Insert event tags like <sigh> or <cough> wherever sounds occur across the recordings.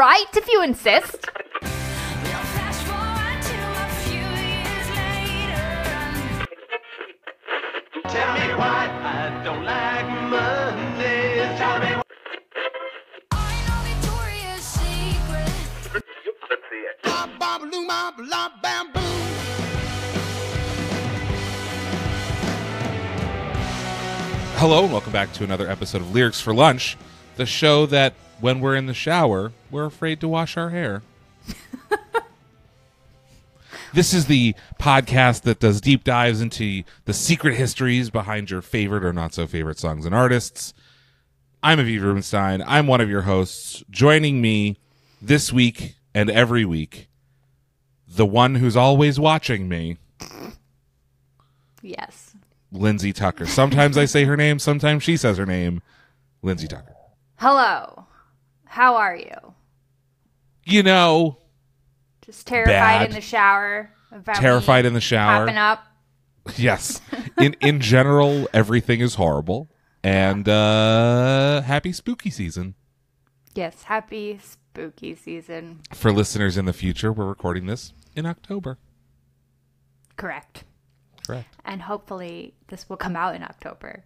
right, if you insist. Tell me why I don't like Mondays. Tell me why. Hello, and welcome back to another episode of Lyrics for Lunch, the show that when we're in the shower, we're afraid to wash our hair. <laughs> this is the podcast that does deep dives into the secret histories behind your favorite or not so favorite songs and artists. I'm Aviv Rubenstein. I'm one of your hosts. Joining me this week and every week, the one who's always watching me, Yes. Lindsay Tucker. Sometimes I say her name, sometimes she says her name, Lindsay Tucker. Hello. How are you? You know, Just terrified Bad. in the shower. About terrified in the shower. Popping up. Yes. In in general, everything is horrible. And uh happy spooky season. Yes. Happy spooky season. For listeners in the future, we're recording this in October. Correct. Correct. And hopefully this will come out in October.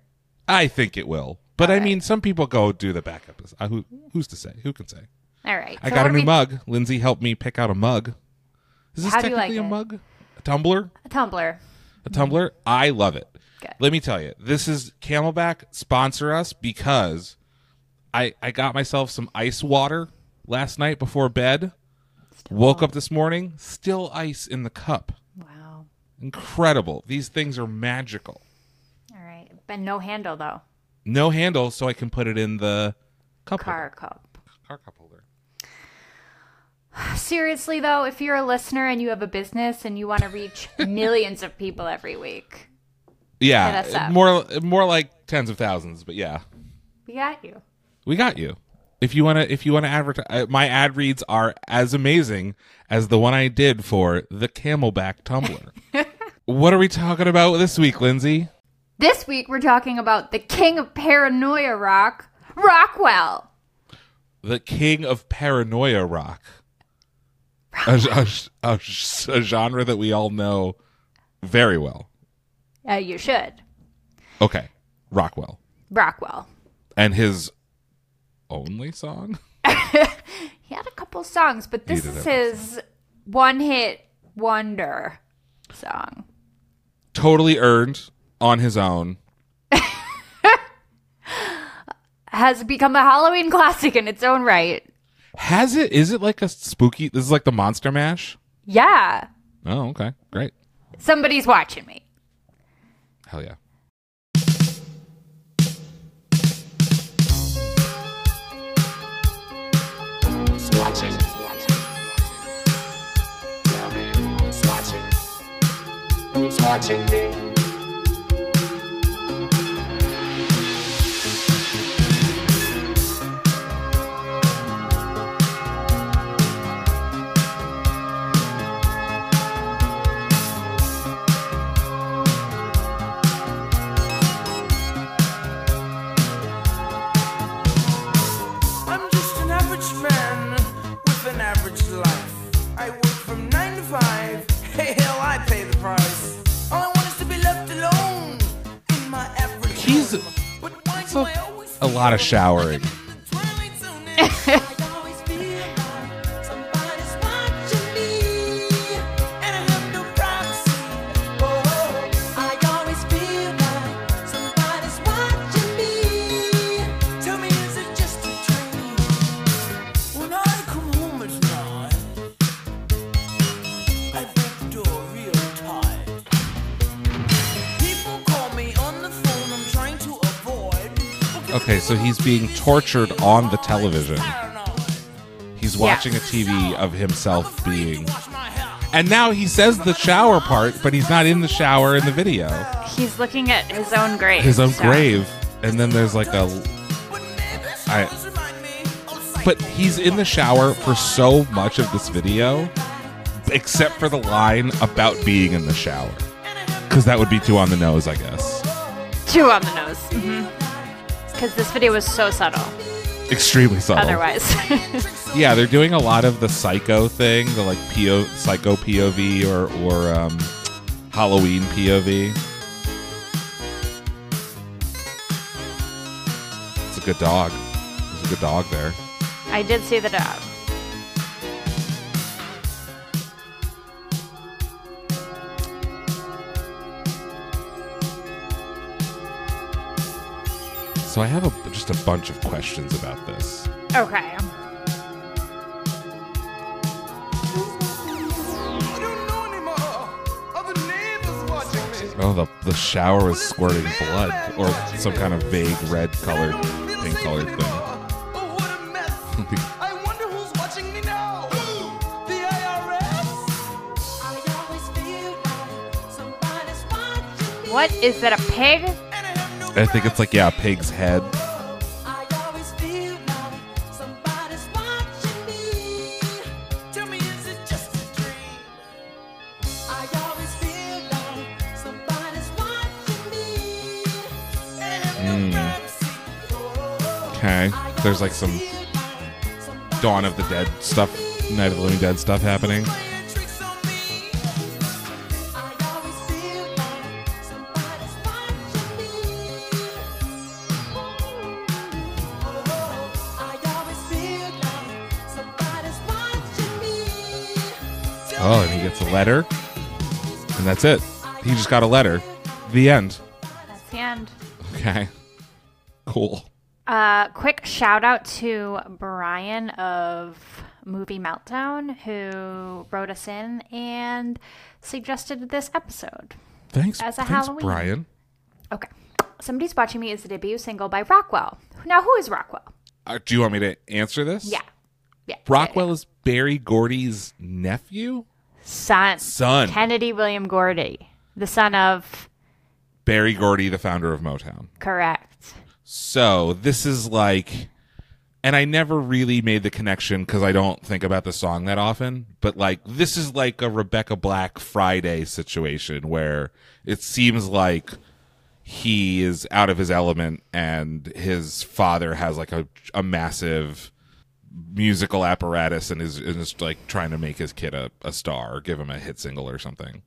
I think it will. But I All right. mean, some people go do the backup. Uh, who, who's to say? Who can say? All right. I so got a new we- mug. Lindsay helped me pick out a mug. Is this How technically like a it? mug? A tumbler? A tumbler. A tumbler? I love it. Good. Let me tell you, this is CamelBak sponsor us because I I got myself some ice water last night before bed. Woke up this morning, still ice in the cup. Wow. Incredible. These things are magical. All right. But no handle though. No handle, so I can put it in the cup Car holder. cup. car cup holder. <sighs> Seriously though, if you're a listener and you have a business and you want to reach <laughs> millions of people every week, Yeah, Hit us up. more more like tens of thousands, but yeah, we got you. we got you. If you want to, if you want to advertise, uh, my ad reads are as amazing as the one I did for the CamelBak tumbler. <laughs> what are we talking about this week, Lindsay? This week we're talking about the king of paranoia rock, Rockwell. The king of paranoia rock, a, a, a, a genre that we all know very well. Uh, you should. Okay, Rockwell Rockwell. and his only song. <laughs> He had a couple songs, but this is his one hit wonder song. totally earned on his own. <laughs> Has become a Halloween classic in its own right. Has it? Is it like a spooky? This is like the Monster Mash. Yeah. Oh, okay, great. Somebody's watching me. Hell yeah. watching. Who's watching? Who's watching A lot of showering. Okay, so he's being tortured on the television. He's watching a TV of himself being. And now he says the shower part, but he's not in the shower in the video. He's looking at his own grave. His own so- grave. And then there's like a. I- But he's in the shower for so much of this video, except for the line about being in the shower. Because that would be too on the nose, I guess. Two on the nose. Mm-hmm. Because this video was so subtle. Extremely subtle. otherwise. <laughs> Yeah, they're doing a lot of the psycho thing, the like PO psycho POV or or um, Halloween POV. It's a good dog. There's a good dog there. I did see the dog. So I have a, just a bunch of questions about this. Okay. I don't know anymore. Other neighbors watching me. Oh, the the shower was squirting blood or some kind of vague red colored, pink colored thing. Oh, what a mess. <laughs> I wonder who's watching me now. The IRS. I always feel like somebody's watching me. What is that? A pig? I have no I think it's like yeah, a pig's head. I always feel like somebody's watching me. Tell me, is it just a dream? I always feel like somebody's watching me. And I have hmm. no privacy. Oh, Okay, there's like some feel like somebody's Dawn of the Dead stuff, Night of the Living Dead stuff happening. Oh, and he gets a letter, and that's it. He just got a letter. The end. That's the end. Okay, cool. Uh, quick shout out to Brian of Movie Meltdown who wrote us in and suggested this episode. Thanks, As a thanks, Halloween. Brian. Okay. Somebody's Watching Me is the debut single by Rockwell. Now, who is Rockwell? Uh, do you want me to answer this? Yeah. Yeah. Rockwell is Berry Gordy's nephew, Son. son. Kennedy William Gordy. The son of. Berry Gordy, the founder of Motown. Correct. So this is like, and I never really made the connection because I don't think about the song that often. But like, this is like a Rebecca Black Friday situation where it seems like he is out of his element and his father has like a, a massive musical apparatus and is, is like trying to make his kid a, a star or give him a hit single or something.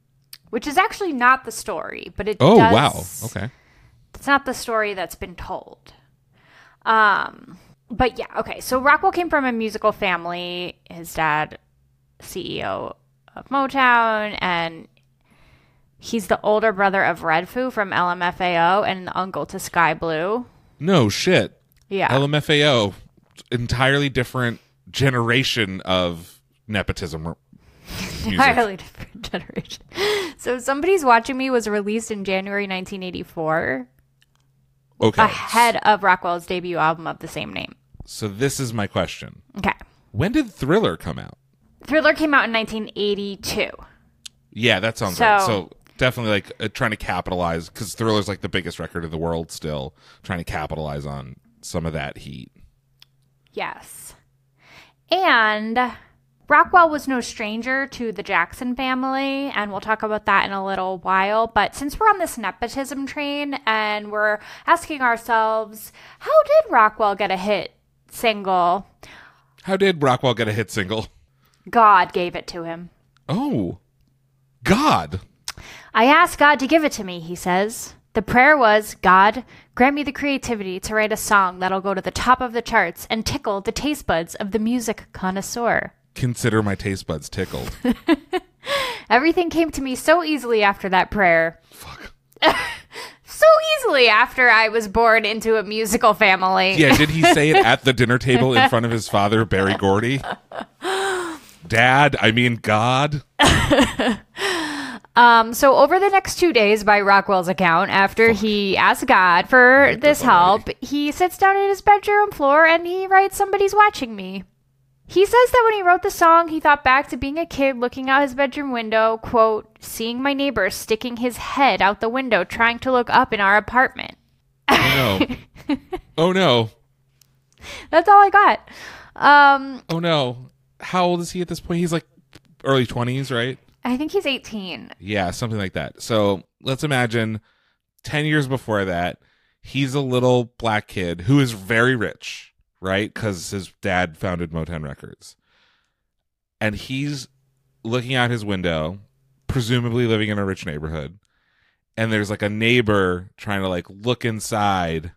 Which is actually not the story, but it Oh does- wow. Okay. It's not the story that's been told. Um, but yeah, okay. So Rockwell came from a musical family. His dad, CEO of Motown, and he's the older brother of Redfoo from LMFAO and the uncle to Sky Blu. No shit. Yeah. LMFAO, entirely different generation of nepotism <laughs> entirely different generation. So somebody's watching me was released in January 1984, Okay. ahead of Rockwell's debut album of the same name. So this is my question. Okay. When did Thriller come out? Thriller came out in 1982. Yeah, that sounds right. So- So definitely like uh, trying to capitalize because Thriller's like the biggest record in the world still, trying to capitalize on some of that heat. Yes. And Rockwell was no stranger to the Jackson family, and we'll talk about that in a little while. But since we're on this nepotism train and we're asking ourselves, how did Rockwell get a hit single? How did Rockwell get a hit single? God gave it to him. Oh, God. I asked God to give it to me, he says. The prayer was, God, grant me the creativity to write a song that'll go to the top of the charts and tickle the taste buds of the music connoisseur. Consider my taste buds tickled. <laughs> Everything came to me so easily after that prayer. Fuck. <laughs> so easily after I was born into a musical family. yeah, did he say it <laughs> at the dinner table in front of his father, Berry Gordy? Dad, I mean God. Um, so over the next two days, by Rockwell's account, after he asks God for this help, he sits down in his bedroom floor and he writes "Somebody's watching me." He says that when he wrote the song, he thought back to being a kid looking out his bedroom window, quote, seeing my neighbor sticking his head out the window trying to look up in our apartment. Oh no. <laughs> oh no. That's all I got. Um, Oh no. How old is he at this point? He's like early 20s, right? I think he's 18. Yeah, something like that. So let's imagine 10 years before that, he's a little black kid who is very rich, right? Because his dad founded Motown Records. And he's looking out his window, presumably living in a rich neighborhood. And there's like a neighbor trying to like look inside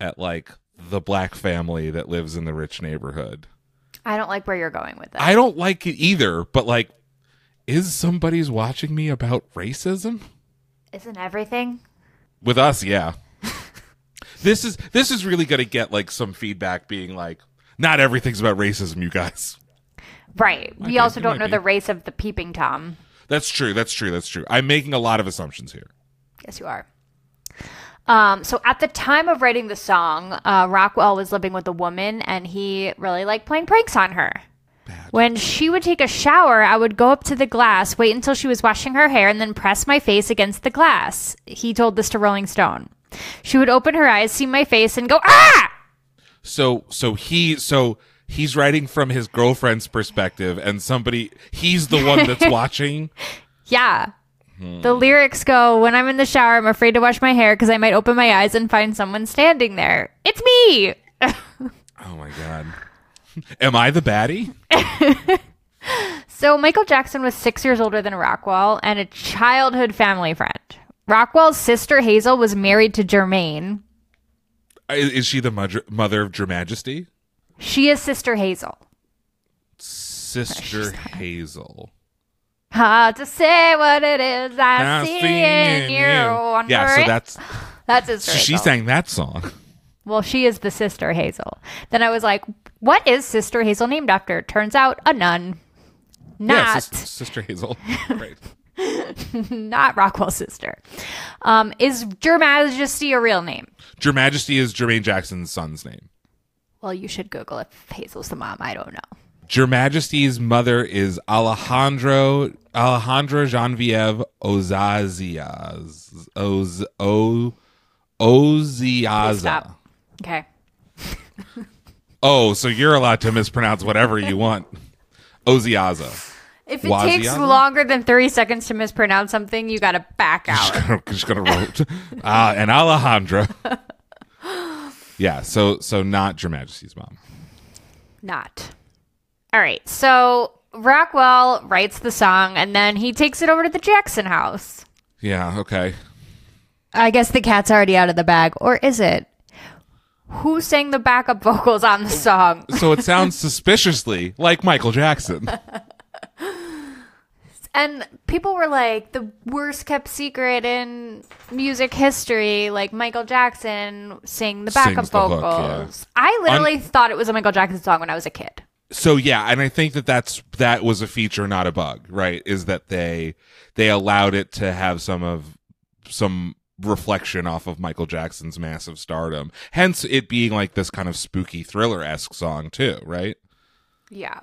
at like the black family that lives in the rich neighborhood. I don't like where you're going with this. I don't like it either, but like, is somebody's watching me about racism? Isn't everything? With us, yeah. <laughs> this is this is really gonna get like some feedback being like, not everything's about racism, you guys. Right. We also don't know be. the race of the peeping Tom. That's true, that's true, that's true. I'm making a lot of assumptions here. Yes, you are. Um, so at the time of writing the song, uh, Rockwell was living with a woman, and he really liked playing pranks on her. When she would take a shower, I would go up to the glass, wait until she was washing her hair, and then press my face against the glass. He told this to Rolling Stone. She would open her eyes, see my face, and go, ah! So so he so he's writing from his girlfriend's perspective and somebody he's the one that's <laughs> watching. Yeah. The lyrics go, When I'm in the shower, I'm afraid to wash my hair because I might open my eyes and find someone standing there. It's me! <laughs> Oh my god. Am I the baddie? <laughs> So Michael Jackson was six years older than Rockwell and a childhood family friend. Rockwell's sister Hazel was married to Jermaine. Is, is she the mother, mother of Your Majesty? She is Sister Hazel. Sister Hazel. Hard to say what it is I, I see see in you. you. Yeah, so that's <laughs> that's so she sang that song. Well, she is the Sister Hazel. Then I was like, what is Sister Hazel named after? Turns out a nun. Yeah, Not sis- Sister Hazel. <laughs> Right. not Rockwell's sister. Um, is Your Majesty a real name? Your Majesty is Jermaine Jackson's son's name. Well, you should Google if Hazel's the mom. I don't know. Your Majesty's mother is Alejandro Alejandra Genevieve Ozaziaz. Oz O Oziaza. Okay. <laughs> Oh, so you're allowed to mispronounce whatever you want. Oziaza. If it Waziaza? takes longer than 30 seconds to mispronounce something, you got to back out. just gonna roll. Uh, and Alejandra. <laughs> yeah, so so not Your Majesty's mom. Not. All right. So Rockwell writes the song and then he takes it over to the Jackson house. Yeah, okay. I guess the cat's already out of the bag. Or is it? Who sang the backup vocals on the song? So it sounds suspiciously like Michael Jackson. And people were like, the worst kept secret in music history, like Michael Jackson sang the backup Sings the hook, vocals. I literally thought it was a Michael Jackson song when I was a kid. so yeah, and I think that that's that was a feature, not a bug, right? Is that they they allowed it to have some of some reflection off of Michael Jackson's massive stardom. Hence it being like this kind of spooky thriller esque song too, right? Yeah.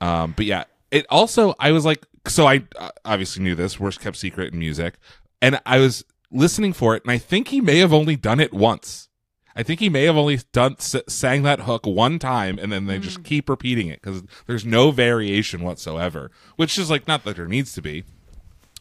Um, but yeah, it also I was like, so I uh, obviously knew this worst kept secret in music, and I was listening for it, and I think he may have only done it once. I think he may have only done s- sang that hook one time, and then they just keep repeating it because there's no variation whatsoever. Which is like not that there needs to be,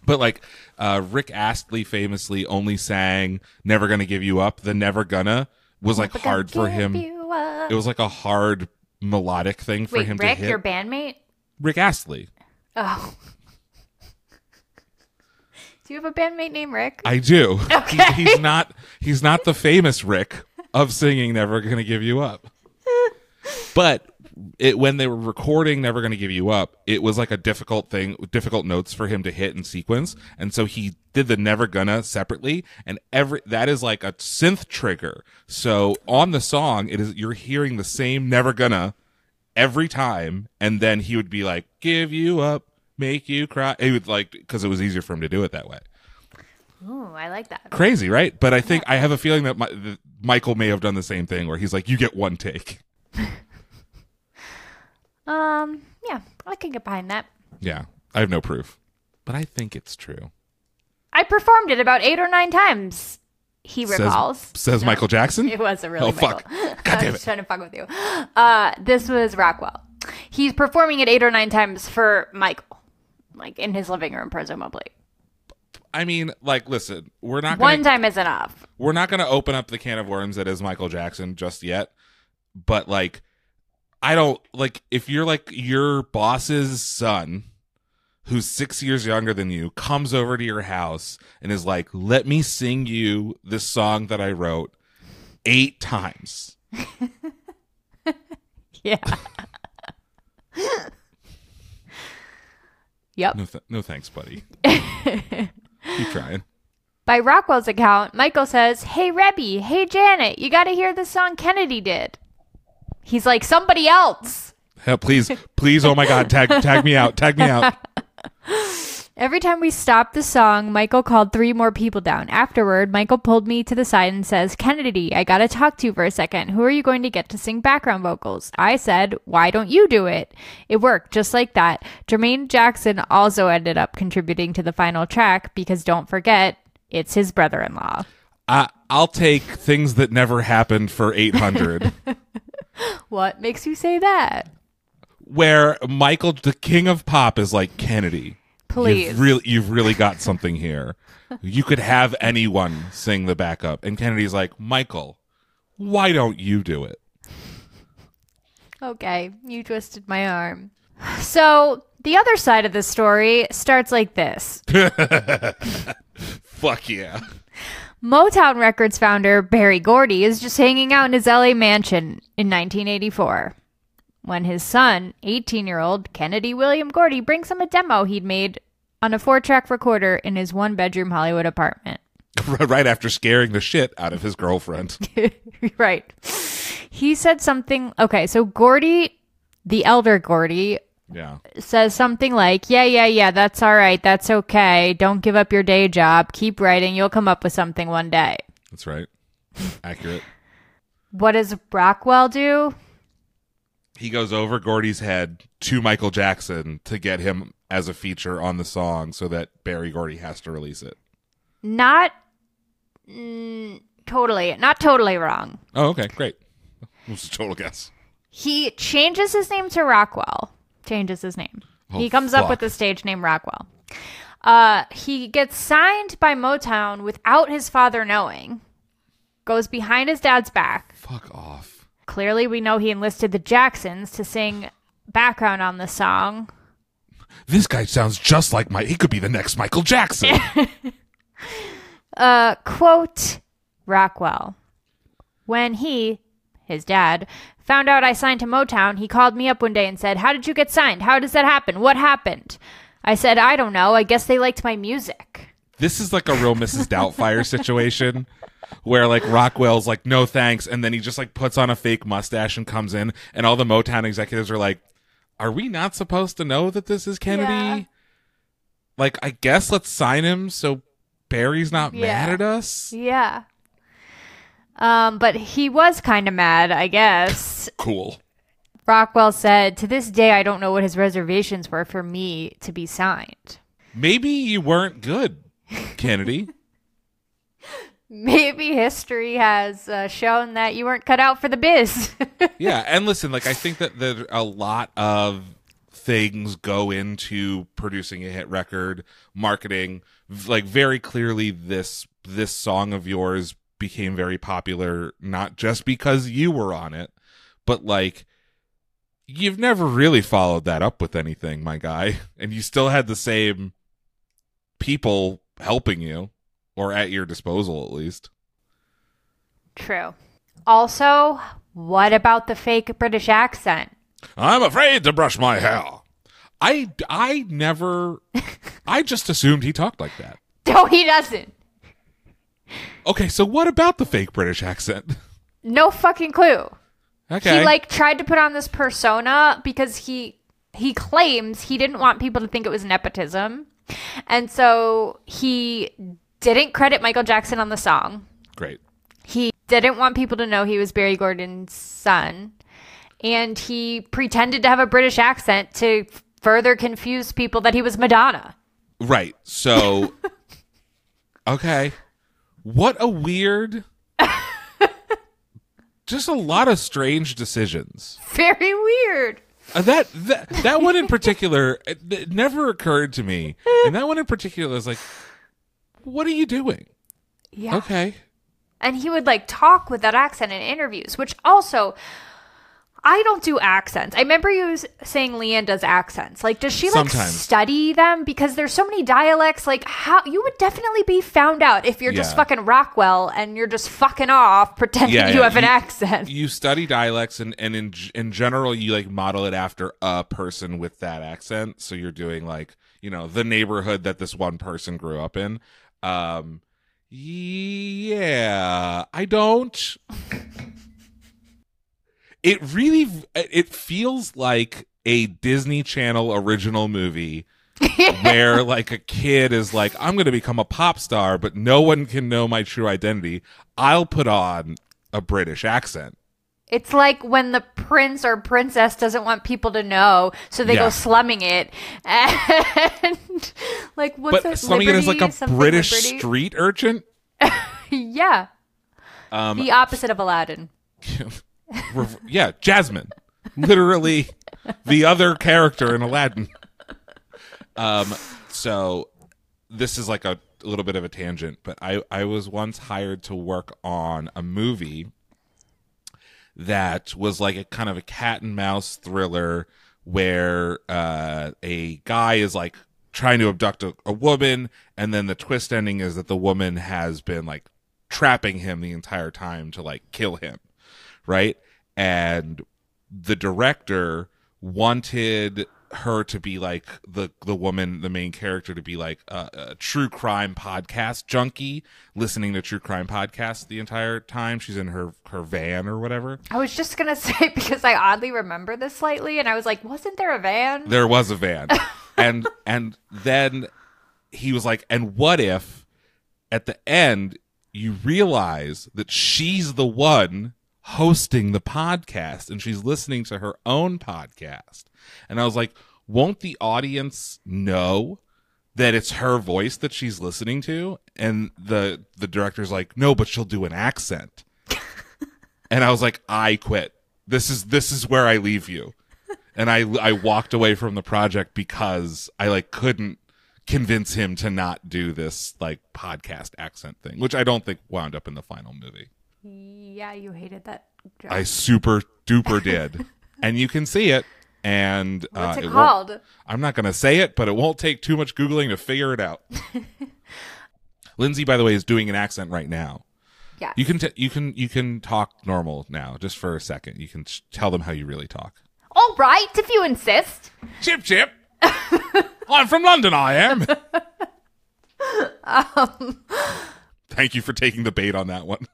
but like uh, Rick Astley famously only sang "Never Gonna Give You Up." The "Never Gonna" was like hard for him. It was like a hard melodic thing for Wait, him Rick, to hit. your bandmate? Rick Astley. Oh. <laughs> Do you have a bandmate named Rick? I do. He- he's not. He's not the famous Rick of singing "Never Gonna Give You Up." <laughs> But it when they were recording "Never Gonna Give You Up," it was like a difficult thing, difficult notes for him to hit in sequence, and so he did the "Never Gonna" separately, and every that is like a synth trigger. So on the song, it is you're hearing the same "Never Gonna" every time, and then he would be like, "Give you up." Make you cry. He would like because it was easier for him to do it that way Ooh, I like that. crazy, right? But I think I have a feeling that, my, that Michael may have done the same thing, where he's like, "You get one take." <laughs> Um, yeah, I can get behind that. Yeah, I have no proof, but I think it's true. I performed it about eight or nine times. He recalls. Says, says Michael <laughs> Jackson. It was a really Oh, fuck. Michael. <laughs> God I damn was it. trying to fuck with you. Uh, this was Rockwell. He's performing it eight or nine times for Michael, like in his living room, presumably. I mean, like, listen, we're not One gonna, time is enough. we're not going to open up the can of worms that is Michael Jackson just yet. but like I don't like if you're like your boss's son who's 6 years younger than you comes over to your house and is like, "Let me sing you this song that I wrote 8 times." <laughs> Yeah. <laughs> yep. No th- no thanks, buddy. <laughs> Keep trying. By Rockwell's account, Michael says, Hey Rebbie, hey Janet, you gotta hear the song Kennedy did. He's like, Somebody else. Hell, please, please, oh my god, tag tag me out, tag me out. <laughs> Every time we stopped the song, Michael called three more people down. Afterward, Michael pulled me to the side and says, Kennedy, I gotta talk to you for a second. Who are you going to get to sing background vocals? I said, Why don't you do it? It worked just like that. Jermaine Jackson also ended up contributing to the final track because don't forget, it's his brother in law. I I'll take things that never happened for 800 <laughs> <gasps> What makes you say that? where Michael the king of pop is like Kennedy. Please. You've really you've really got something here. You could have anyone sing the backup and Kennedy's like, "Michael, why don't you do it?" Okay, you twisted my arm. So, the other side of the story starts like this <laughs> Fuck yeah. Motown Records founder Berry Gordy is just hanging out in his LA mansion in 1984 when his son, 18 year old Kennedy William Gordy, brings him a demo he'd made on a four track recorder in his one bedroom Hollywood apartment. <laughs> right after scaring the shit out of his girlfriend. <laughs> right. He said something. Okay, so Gordy, the elder Gordy, Yeah. says something like, Yeah, yeah, yeah, that's all right. That's okay. Don't give up your day job. Keep writing. You'll come up with something one day. That's right. Accurate. What does Rockwell do? He goes over Gordy's head to Michael Jackson to get him as a feature on the song so that Berry Gordy has to release it. Not mm, totally, not totally wrong. Oh, okay, great. <laughs> It was a total guess. He changes his name to Rockwell. Changes his name. Oh, he comes up with the stage name Rockwell. Uh, he gets signed by Motown without his father knowing. Goes behind his dad's back. Fuck off. Clearly, we know he enlisted the Jacksons to sing background on the song. This guy sounds just like my. He could be the next Michael Jackson. <laughs> Uh, quote Rockwell. When he, his dad, found out I signed to Motown, he called me up one day and said, How did you get signed? How does that happen? What happened? I said, I don't know. I guess they liked my music. this is like a real Mrs. Doubtfire situation where like Rockwell's like, no thanks. And then he just like puts on a fake mustache and comes in. And all the Motown executives are like, are we not supposed to know that this is Kennedy? Yeah. Like, I guess let's sign him so Berry's not Yeah. mad at us. Yeah. Um, but he was kind of mad, I guess. <laughs> Cool. Rockwell said, To this day, I don't know what his reservations were for me to be signed. Maybe you weren't good, Kennedy. <laughs> Maybe history has uh, shown that you weren't cut out for the biz. <laughs> yeah, and listen, like I think that there a lot of things go into producing a hit record, marketing. Like very clearly, this this song of yours became very popular not just because you were on it, but like you've never really followed that up with anything, my guy, <laughs> and you still had the same people helping you or at your disposal at least. True. Also, what about the fake British accent? I'm afraid to brush my hair. I I never <laughs> I just assumed he talked like that. No, he doesn't. Okay, so what about the fake British accent? No fucking clue. Okay. He like tried to put on this persona because he he claims he didn't want people to think it was nepotism. And so he didn't credit Michael Jackson on the song. Great. He didn't want people to know he was Berry Gordon's son. And he pretended to have a British accent to further confuse people that he was Madonna. Right. So <laughs> Okay. What a weird just a lot of strange decisions. Very weird. Uh, that that that one in particular <laughs> it, it never occurred to me. And that one in particular is like what are you doing? Yeah. Okay. and he would like talk with that accent in interviews which also I don't do accents. I remember you saying Leanne does accents. Like, does she like Sometimes. study them? Because there's so many dialects. Like, how you would definitely be found out if you're just Yeah. fucking Rockwell and you're just fucking off pretending Yeah, you yeah. have an You- accent. You study dialects, and and in in general, you like model it after a person with that accent. So you're doing like you know the neighborhood that this one person grew up in. Um, yeah, I don't. It really it feels like a Disney Channel original movie <laughs> where like a kid is like I'm going to become a pop star but no one can know my true identity. I'll put on a British accent. It's like when the prince or princess doesn't want people to know, so they Yeah. go slumming it. And like, what's But that? slumming it as like a British Liberty? street urchin. <laughs> Yeah. Um, the opposite of Aladdin. <laughs> Yeah, Jasmine. Literally the other character in Aladdin. Um so this is like a, little bit of a tangent, but I I was once hired to work on a movie that was like a kind of a cat and mouse thriller where uh a guy is like trying to abduct a, a woman and then the twist ending is that the woman has been like trapping him the entire time to like kill him right? And the director wanted her to be like the the woman, the main character, to be like a, a true crime podcast junkie, listening to true crime podcasts the entire time she's in her her van or whatever. I was just gonna <laughs> say because I oddly remember this slightly, and I was like, wasn't there a van? There was a van, <laughs> and and then he was like, and what if at the end you realize that she's the one hosting the podcast and she's listening to her own podcast. And I was like, won't the audience know that it's her voice that she's listening to? And the the director's like, no, but she'll do an accent. <laughs> and I was like, I quit. This is this is where I leave you. And I I walked away from the project because I like couldn't convince him to not do this like podcast accent thing, which I don't think wound up in the final movie. Yeah, you hated that. Joke. I super duper did. <laughs> and you can see it. And uh, What's it, called? I'm not going to say it, but it won't take too much Googling to figure it out. <laughs> Lindsay, by the way, is doing an accent right now. Yeah. You can t- you can you can talk normal now, just for a second. You can sh- tell them how you really talk. All right, if you insist. Chip chip. <laughs> I'm from London. I am. Um. Thank you for taking the bait on that one.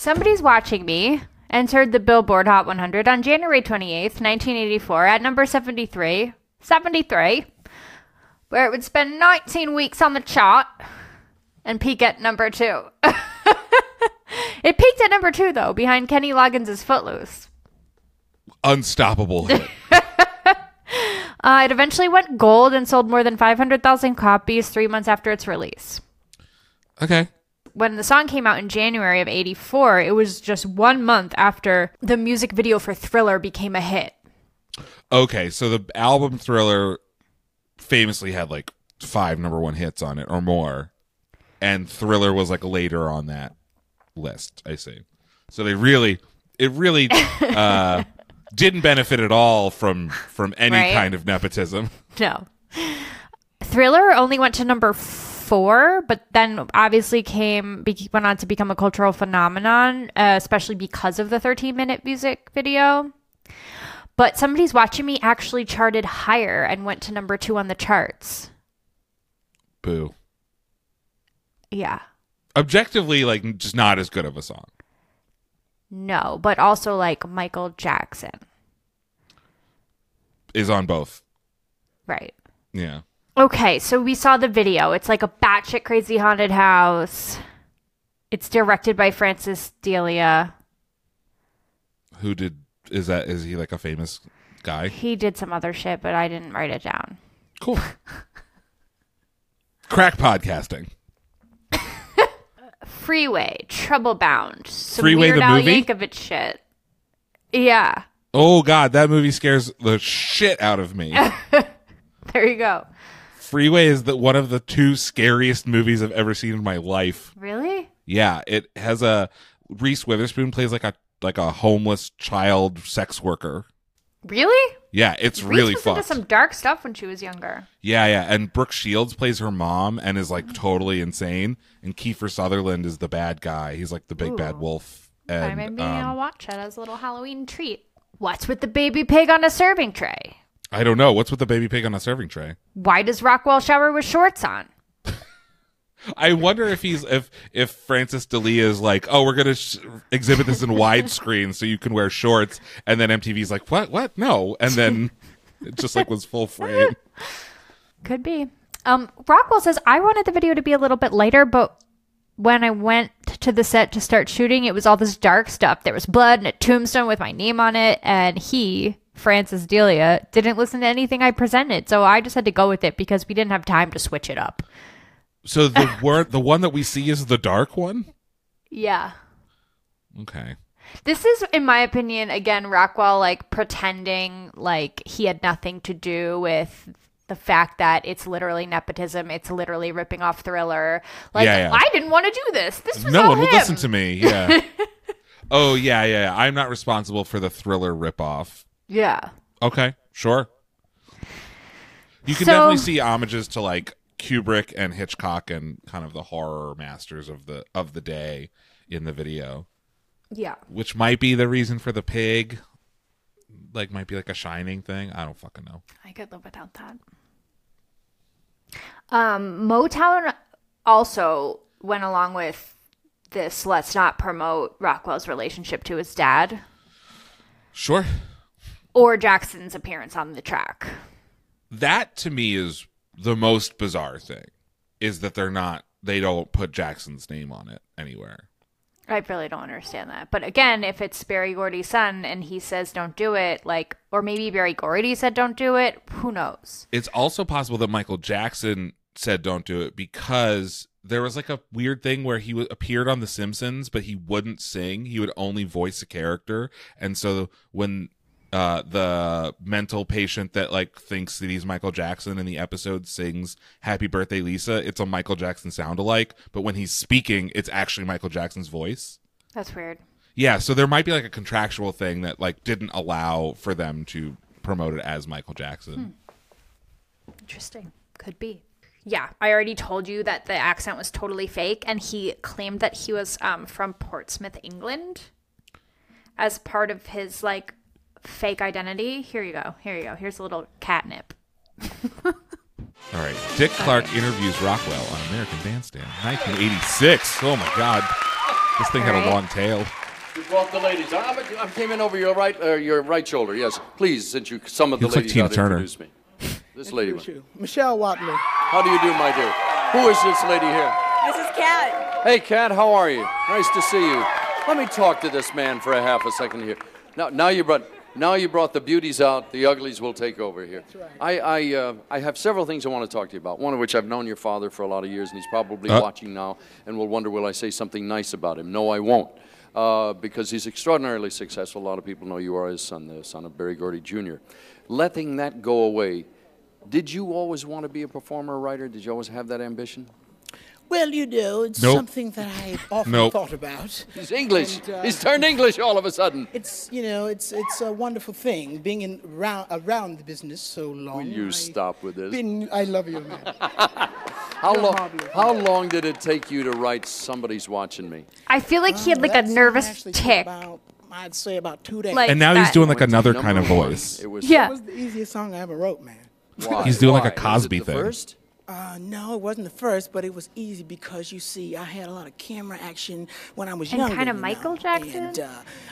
Somebody's Watching Me entered the Billboard Hot 100 on January 28th, 1984, at number 73. 73. Where it would spend 19 weeks on the chart and peak at number two. <laughs> it peaked at number two, though, behind Kenny Loggins' Footloose. Unstoppable. <laughs> Uh, it eventually went gold and sold more than 500,000 copies three months after its release. okay. When the song came out in January of 84, it was just one month after the music video for Thriller became a hit. Okay, so the album Thriller famously had like five number one hits on it or more, and Thriller was like later on that list. I see. So they really, it really <laughs> uh, didn't benefit at all from from any Right. kind of nepotism. No. Thriller only went to number four, but then obviously came, went on to become a cultural phenomenon, uh, especially because of the 13 minute music video. But Somebody's Watching Me actually charted higher and went to number two on the charts. Boo. Yeah. Objectively, like just not as good of a song. No, but also like Michael Jackson. Is on both. Right. Yeah. Okay, so we saw the video. It's like a batshit crazy haunted house. It's directed by Francis Delia. Who did? Is that? Is he like a famous guy? He did some other shit, but I didn't write it down. Cool. <laughs> Crack podcasting. <laughs> Freeway, Trouble Bound, some Freeway Weird the Al movie? Yankovic shit. Yeah, Oh God, that movie scares the shit out of me. <laughs> there you go. Freeway is the one of the two scariest movies I've ever seen in my life. Really? Yeah, it has a Reese Witherspoon plays like a like a homeless child sex worker. Really? Yeah, it's really Reese was into some dark stuff when she was younger. Yeah, yeah. And Brooke Shields plays her mom and is like totally insane. And Kiefer Sutherland is the bad guy. He's like the big bad wolf. And maybe um, I'll watch it as a little Halloween treat. What's with the baby pig on a serving tray? I don't know. What's with the baby pig on a serving tray? Why does Rockwell shower with shorts on? <laughs> I wonder if he's if if Francis Delia is like, oh, we're gonna sh- exhibit this in widescreen so you can wear shorts, and then MTV's like, what, what, no, and then it just like was full frame. <laughs> Could be. Um, Rockwell says I wanted the video to be a little bit lighter, but when I went to the set to start shooting, it was all this dark stuff. There was blood and a tombstone with my name on it, and he, Francis Delia, didn't listen to anything I presented, so I just had to go with it because we didn't have time to switch it up. So the <laughs> word, the one that we see is the dark one. Yeah. Okay. This is, in my opinion, again, Rockwell like pretending like he had nothing to do with the fact that it's literally nepotism. It's literally ripping off Thriller. Like, Yeah, yeah. I didn't want to do this. This was No one would him. listen to me. Yeah. <laughs> oh yeah, yeah. yeah. I'm not responsible for the thriller ripoff. Yeah. Okay, sure. You can So- definitely see homages to like Kubrick and Hitchcock and kind of the horror masters of the of the day in the video, Yeah. which might be the reason for the pig. Like might be like a shining thing. I don't fucking know. I could live without that. Um, Motown also went along with this let's not promote Rockwell's relationship to his dad Sure. Or Jackson's appearance on the track. That to me is the most bizarre thing is that they're not they don't put Jackson's name on it anywhere. I really don't understand that. But again, if it's Berry Gordy's son and he says don't do it, like, or maybe Berry Gordy said don't do it, who knows? It's also possible that Michael Jackson said don't do it because there was like a weird thing where he w- appeared on The Simpsons, but he wouldn't sing. He would only voice a character. And so when uh, the mental patient that like thinks that he's Michael Jackson in the episode sings "Happy Birthday, Lisa," it's a Michael Jackson sound alike. But when he's speaking, it's actually Michael Jackson's voice. That's weird. Yeah, so there might be like a contractual thing that like didn't allow for them to promote it as Michael Jackson. Interesting. Could be. Yeah, I already told you that the accent was totally fake, and he claimed that he was um, from Portsmouth, England, as part of his like fake identity. Here you go. Here you go. Here's a little catnip. <laughs> All right. Dick Clark interviews Rockwell on American Bandstand, 1986. Oh my God, this thing had All right. a long tail. You brought the ladies. I, I came in over your right, uh, your right shoulder. Yes, please. Since you some of He the looks like ladies Tina out, Turner. introduce me. This lady. Meet you. Michelle Watley. How do you do, my dear? Who is this lady here? This is Kat. Hey, Kat. How are you? Nice to see you. Let me talk to this man for a half a second here. Now, now you brought. Now you brought the beauties out, the uglies will take over here. I, I, uh, I have several things I want to talk to you about. One of which I've known your father for a lot of years, and he's probably Uh. watching now and will wonder, will I say something nice about him? No, I won't. Uh, because he's extraordinarily successful. A lot of people know you are his son, the son of Berry Gordy Jr. Letting that go away, did you always want to be a performer, or writer? Did you always have that ambition? Well, you know, it's Nope. something that I've <laughs> often Nope. thought about. He's English. And, uh, he's turned English all of a sudden. It's you know, it's it's a wonderful thing being in around around the business so long. Will you I stop with this? Been, I love you, man. <laughs> How You're long? marvelous. How long did it take you to write "Somebody's Watching Me"? I feel like he had Uh, like a nervous actually tick. About, I'd say about two days. Like- And now he's doing like another kind of voice. It was. Yeah. It was the easiest song I ever wrote, man. Why? He's doing like a Why? Was Cosby it the thing. First? Uh, no, it wasn't the first, but it was easy because you see, I had a lot of camera action when I was young. And younger. kinda you know, Michael Jackson? And, uh,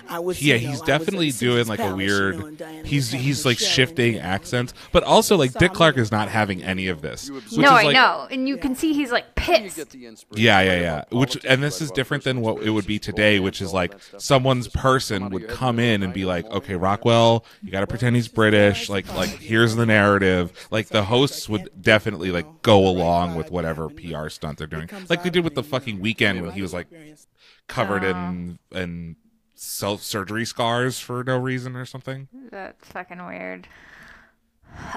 I was, Yeah, you know, he's definitely doing Caesar's like a weird. You know, he's he's like shifting and, accents, but also like Dick Clark is not having any of this. Which no, is I like, know, and you can see he's like Where do you pissed. get the inspiration? Yeah, yeah, yeah. Which and this is different than what it would be today, which is like someone's Just come out person would come in and be like, "Okay. Rockwell, you got to pretend he's British. Like, like here's the narrative." Like the hosts would definitely like go along with whatever PR stunt they're doing, like they did with the fucking Weeknd when he was like covered in in self surgery scars for no reason or something. That's fucking weird.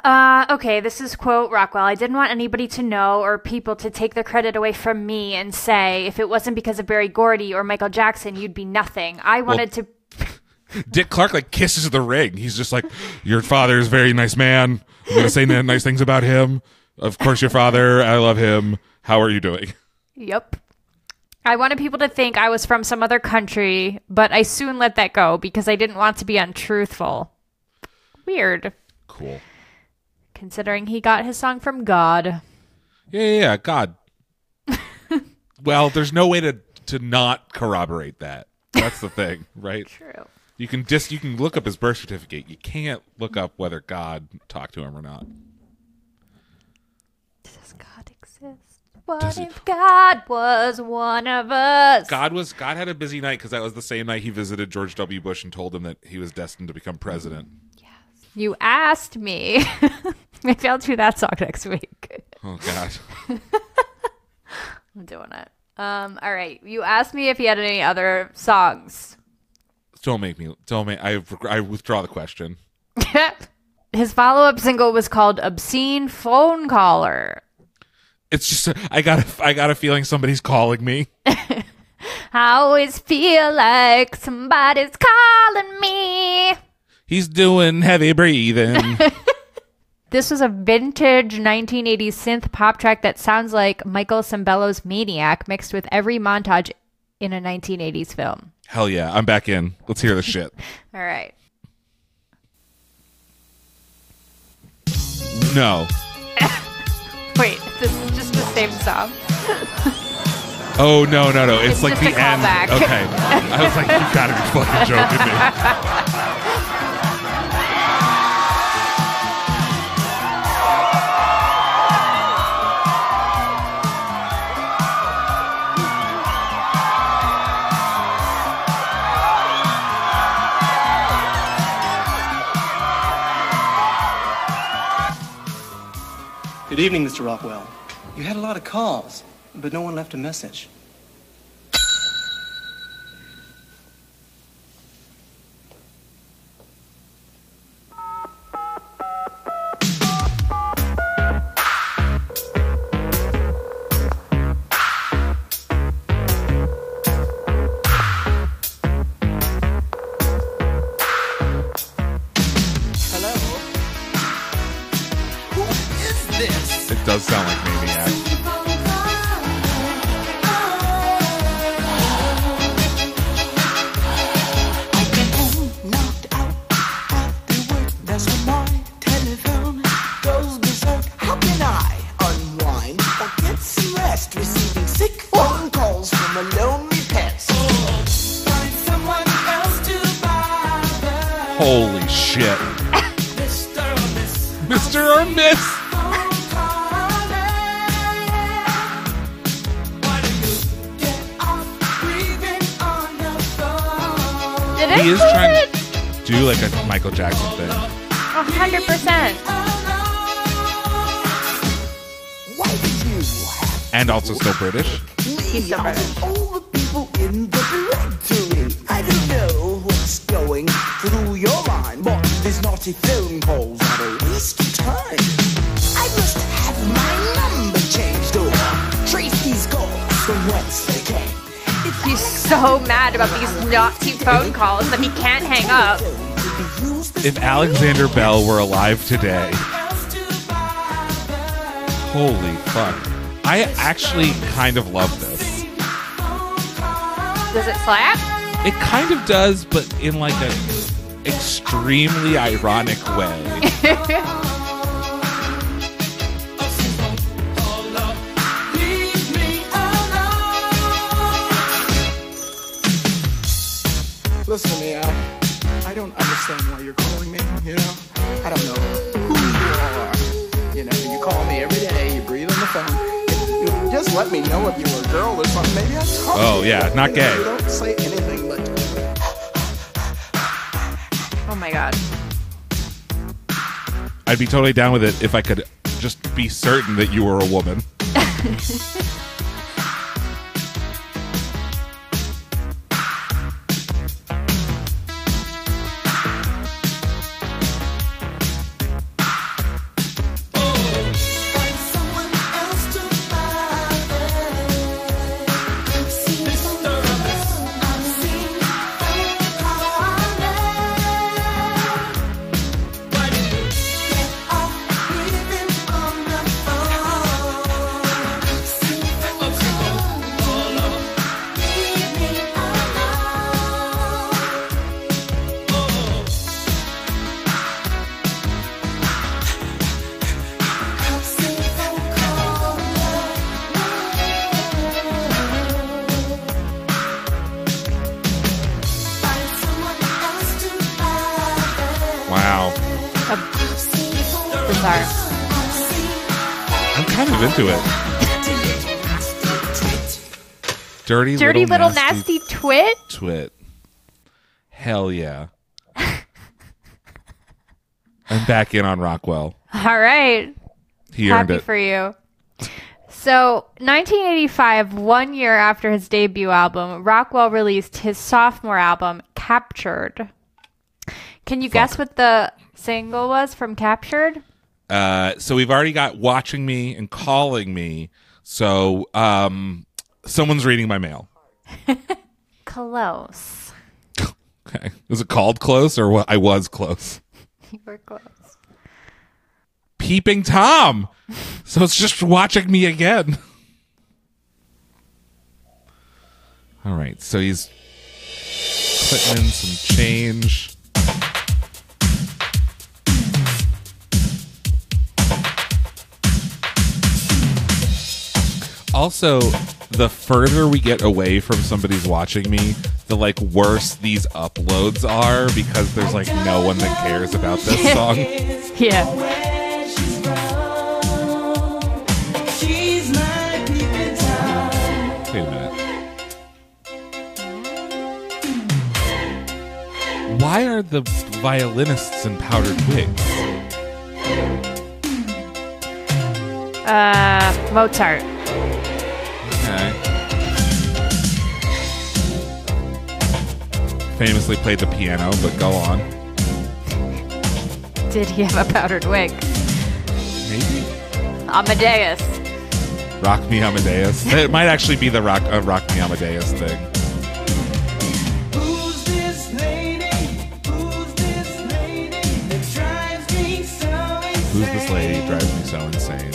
Uh, okay, this is quote Rockwell. I didn't want anybody to know or people to take the credit away from me and say if it wasn't because of Berry Gordy or Michael Jackson, you'd be nothing. I wanted to. <laughs> Dick Clark like kisses the ring. He's just like, "Your father is a very nice man. I'm gonna say nice things about him. Of course, your father. I love him. How are you doing?" Yep. I wanted people to think I was from some other country, but I soon let that go because I didn't want to be untruthful. Weird, Cool. considering he got his song from God. Yeah, yeah, yeah. God. <laughs> well, there's no way to to not corroborate that. That's the thing, right? True. You can just you can look up his birth certificate. You can't look up whether God talked to him or not. Does God exist? What Does it- if God was one of us? God was God had a busy night because that was the same night he visited George W. Bush and told him that he was destined to become president. Yes. You asked me. Maybe I'll do that song next week. Oh God. <laughs> I'm doing it. Um, all right. You asked me if he had any other songs. Don't make me. Don't make. I I withdraw the question. <laughs> His follow up single was called Obscene Phone Caller. It's just I got a, I got a feeling somebody's calling me. <laughs> I always feel like somebody's calling me. He's doing heavy breathing. <laughs> This was a vintage 1980s synth pop track that sounds like Michael Sembello's Maniac mixed with every montage in a 1980s film. Hell yeah, I'm back in. Let's hear the <laughs> shit. All right. No. Wait, this is just the same song. <laughs> Oh no no no! It's, It's like just the a end. callback. Okay, I was like, you gotta be fucking joking me. <laughs> Good evening, Mr. Rockwell. You had a lot of calls, but no one left a message. Does sound like Maniac. Also still British. He's so British. all the people in the directory? I don't know what's going through your mind, but these naughty phone calls are a waste of time. I must have my number changed oh, or trace these calls from whence they came. If He's so mad about these naughty phone calls that he can't hang up. If Alexander Bell were alive today, holy fuck. I actually kind of love this. Does it slap? It kind of does, but in like an extremely ironic way. <laughs> let me know if you were a girl or something. Maybe I'd talk to Oh, yeah, not You know, gay. You don't say anything but Oh my god. I'd be totally down with it if I could just be certain that you were a woman. <laughs> kind of into it. Dirty, Dirty little nasty twit. twit. Hell yeah. <laughs> I'm back in on Rockwell. All right. He earned Happy it. for you. So, 1985, one year after his debut album, Rockwell released his sophomore album, Captured. Can you guess what the single was from Captured? Uh, so we've already got watching me and calling me. So um, someone's reading my mail. <laughs> Close. Okay, is it called close or what? I was close. <laughs> You were close. Peeping Tom. So it's just watching me again. All right, so he's putting in some change. Also, the further we get away from somebody's watching me, the like worse these uploads are because there's like no one that cares about this <laughs> song. Yeah. Wait a minute. Why are the violinists in powdered wigs? Uh, Mozart. Famously played the piano, but go on. Did he have a powdered wig? Maybe. Amadeus. Rock Me Amadeus. <laughs> It might actually be the Rock uh, Rock Me Amadeus thing. Who's this lady? Who's this lady that drives me so Who's this lady drives me so insane?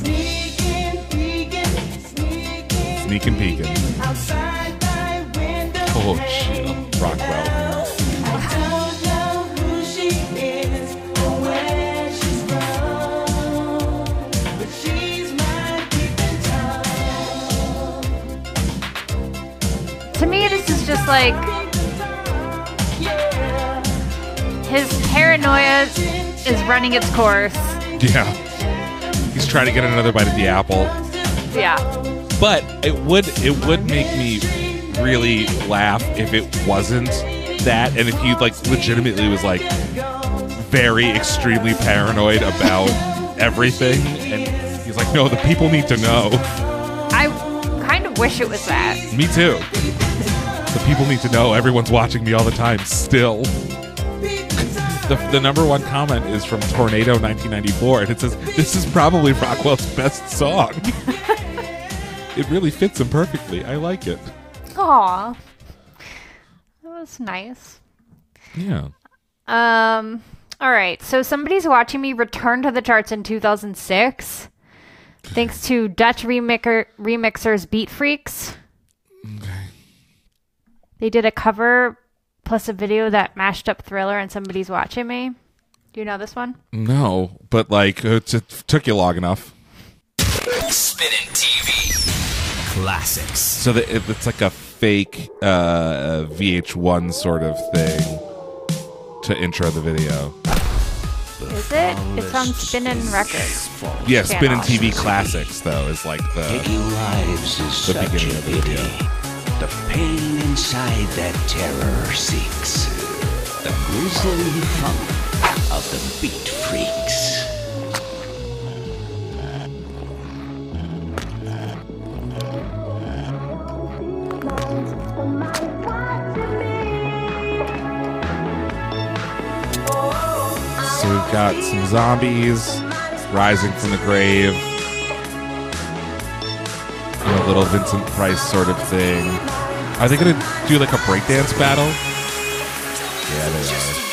Sneaking, peeking, sneaking Sneaking peeking. outside my window. Oh, shit. Rockwell. I don't know who she is or where she's from, but she's my peeping Tom. To me, this is just like his paranoia is running its course. Yeah. He's trying to get another bite of the apple. Yeah. But it would it would make me really laugh if it wasn't that and if he like legitimately was like very extremely paranoid about everything and he's like no the people need to know. I kind of wish it was that. me too. The people need to know. Everyone's watching me all the time still. The, the number one comment is from tornado 1994 and it says this is probably rockwell's best song. <laughs> It really fits him perfectly. I like it Aw. That was nice. yeah Um, all right. So somebody's watching me return to the charts in 2006, thanks to Dutch remixer remixers Beatfreakz. Okay. They did a cover plus a video that mashed up Thriller and somebody's watching me. Do you know this one? No, but like it took you long enough. Spinning TV. Classics. So that it, it's like a fake uh, VH1 sort of thing to intro the video. Is it? It's on Spinnin' Records. Yeah, spinning TV classics though is like the lives is the such beginning a of the video. The pain inside that terror seeks. The grisly funk of the beat freaks. So we've got some zombies rising from the grave. And a little Vincent Price sort of thing. Are they gonna do like a breakdance battle? Yeah, they are.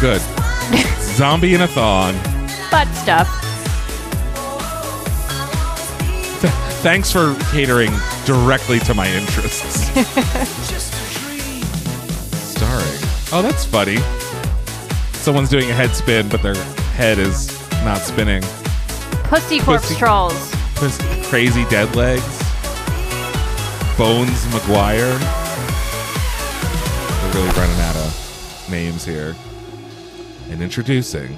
Good. Zombie in a thong. Butt stuff. <laughs> Thanks for catering directly to my interests. <laughs> Starring. Oh, that's funny. Someone's doing a head spin, but their head is not spinning. Pussy Corpse Pussy- Trolls. Pussy- Crazy Dead Legs, Bones McGuire. We're really running out of names here. And introducing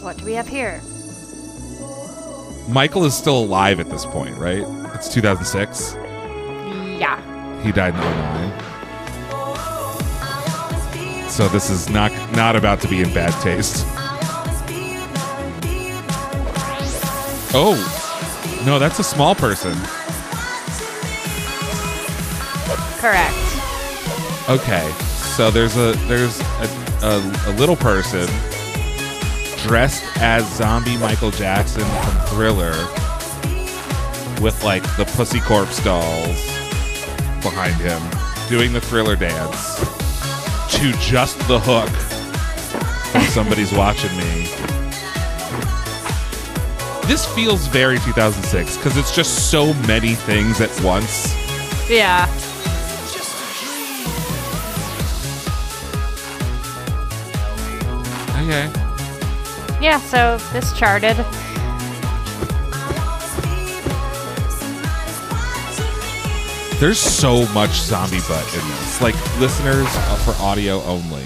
What do we have here? Michael is still alive at this point, right? It's 2006. Yeah. He died in 09. So this is not not about to be in bad taste. Oh. No, that's a small person. Correct. Okay. So there's a there's a, a, a little person dressed as zombie Michael Jackson from Thriller with like the Pussy Corpse dolls behind him doing the Thriller dance to just the hook from somebody's <laughs> watching me. This feels very 2006 because it's just so many things at once. Yeah. Okay. Yeah, so this charted. There's so much zombie butt in this. Like listeners uh, for audio only.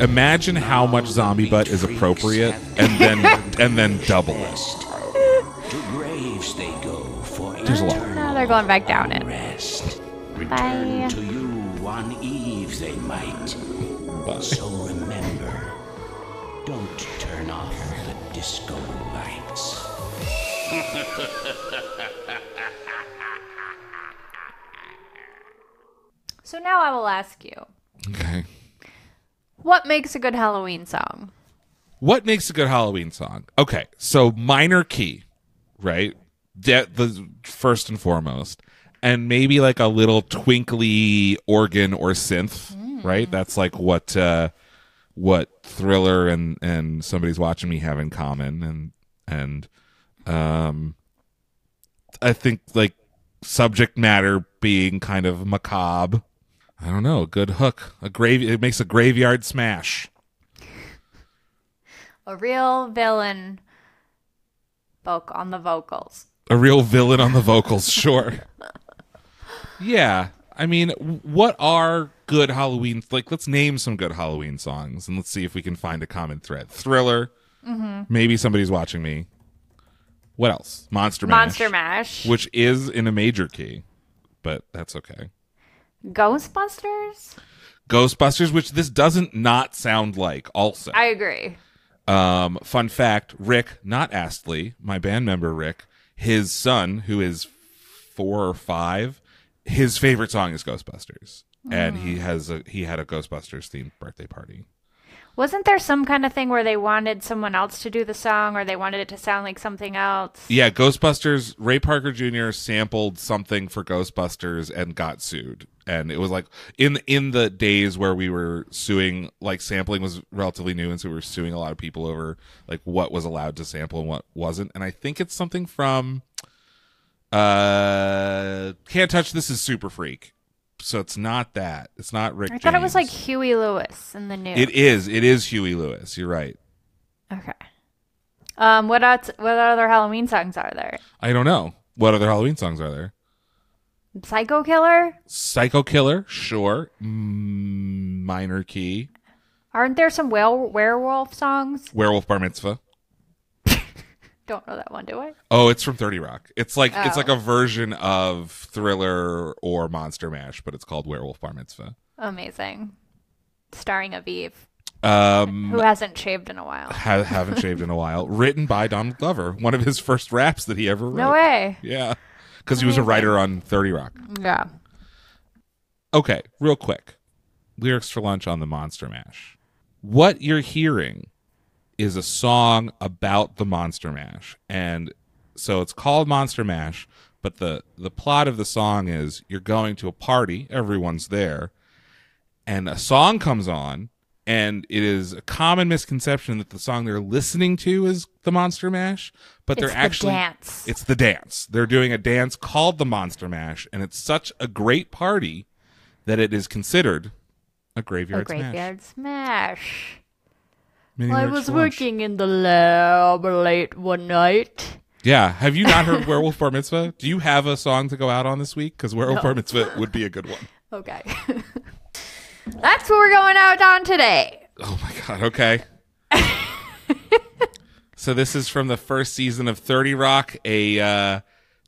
Imagine how much zombie butt is appropriate, and then <laughs> and then double it. To graves they go for There's a lot. Now they're going back down it. rest. Bye. Return to you on eve they might. So remember, don't turn off the disco lights. <laughs> So now I will ask you, Okay. what makes a good Halloween song? What makes a good Halloween song? Okay, so minor key, right? De- the first and foremost, and maybe like a little twinkly organ or synth, right? That's like what uh, what Thriller and and somebody's watching me have in common, and and um, I think like subject matter being kind of macabre. I don't know, a good hook, a grave. It makes a graveyard smash. A real villain voc on the vocals. a real villain on the vocals, <laughs> sure. yeah, I mean, what are good Halloween? Like, let's name some good Halloween songs, and let's see if we can find a common thread. Thriller, Mhm. maybe somebody's watching me. What else? Monster Mash, Monster Mash. which is in a major key, but that's okay. Ghostbusters? Ghostbusters, which this doesn't not sound like. Also, I agree. Um, fun fact: Rick, not Astley, my band member Rick, his son, who is four or five, his favorite song is Ghostbusters, and he mm. has a he had a Ghostbusters themed birthday party. Wasn't there some kind of thing where they wanted someone else to do the song or they wanted it to sound like something else? Yeah, Ghostbusters. Ray Parker Jr. sampled something for Ghostbusters and got sued. And it was like in in the days where we were suing, like sampling was relatively new, and so we were suing a lot of people over like what was allowed to sample and what wasn't. And I think it's something from uh Can't Touch This is Super Freak. So it's not that. It's not Rick. I thought it was like Huey Lewis in the new. It is. It is Huey Lewis. You're right. Okay. Um, what else? What other Halloween songs are there? I don't know. What other Halloween songs are there? Psycho Killer? Psycho Killer, sure. Mm, minor key. Aren't there some whale werewolf songs? Werewolf Bar Mitzvah. Don't know that one, do I? Oh, it's from 30 Rock. It's like it's Oh. like a version of Thriller or Monster Mash, but it's called Werewolf Bar Mitzvah. Amazing. Starring Aviv, Um who hasn't shaved in a while. ha- haven't shaved in a while. <laughs> Written by Donald Glover, one of his first raps that he ever wrote. No way. Yeah. Cuz he was a writer on 30 Rock. Yeah. Okay, real quick. Lyrics for lunch on the Monster Mash. What you're hearing is a song about the Monster Mash. And so it's called Monster Mash, but the the plot of the song is you're going to a party, everyone's there, and a song comes on and it is a common misconception that the song they're listening to is the Monster Mash, but they're It's actually dance. it's the dance. They're doing a dance called the Monster Mash, and it's such a great party that it is considered a A graveyard, smash. graveyard smash. Mini I was lunch. working in the lab late one night. Yeah. Have you not heard <laughs> Werewolf Bar Mitzvah? Do you have a song to go out on this week? Because Werewolf No. Bar Mitzvah would be a good one. <laughs> Okay. <laughs> That's what we're going out on today. Oh my god. Okay. so this is from the first season of Thirty Rock, a uh,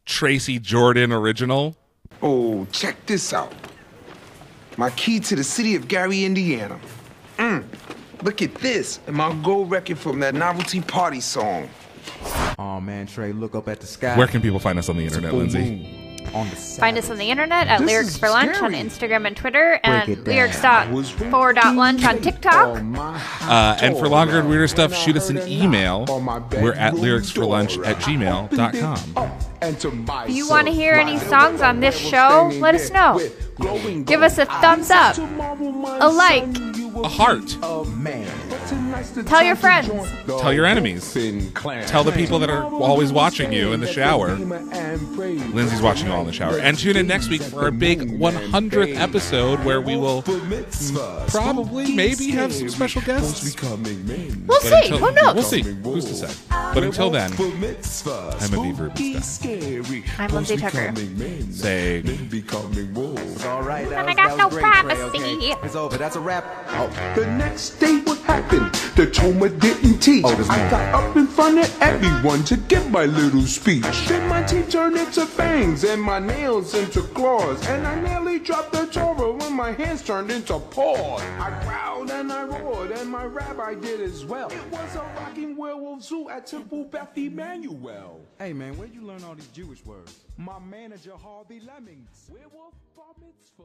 Tracy Jordan original. Oh, check this out. My key to the city of Gary, Indiana. Mm, look at this. And my gold record from that novelty party song. Oh man, Trey, look up at the sky. Where can people find us on the internet, Boom, Lindsay? boom. On the. Find us on the internet at This Lyrics for Lunch on. Instagram and Twitter, and it down. lyrics dot for dot lunch on TikTok. Uh, and for longer and weirder stuff, shoot us an email. We're at lyricsforlunch at gmail.com. If you want to hear any songs on this show, let us know. Give us a thumbs up, a like, A heart. Tell your friends. Tell your enemies. Tell the people that are always watching you in the shower. Lindsay's watching you all in the shower. And tune in next week for our big 100th episode where we will probably, maybe have some special guests. We'll see. until- Who knows? We'll see. Who's to say? But until then, I'm Aviv Rubenstein. I'm Lindsay Tucker. Saying, All right, that And I got no was privacy. okay? It's over. That's a wrap. Oh. The next day, what happened? The Toma didn't teach. Oh, I got up in front of everyone to give my little speech. Then my teeth turned into fangs and my nails into claws. And I nearly dropped the Torah when my hands turned into paws. I growled and I roared, and my rabbi did as well. It was a rocking werewolf zoo at Temple Beth Emmanuel. Hey man, where'd you learn all these Jewish words? My manager, Harvey Lemmings. Werewolf bar mitzvah.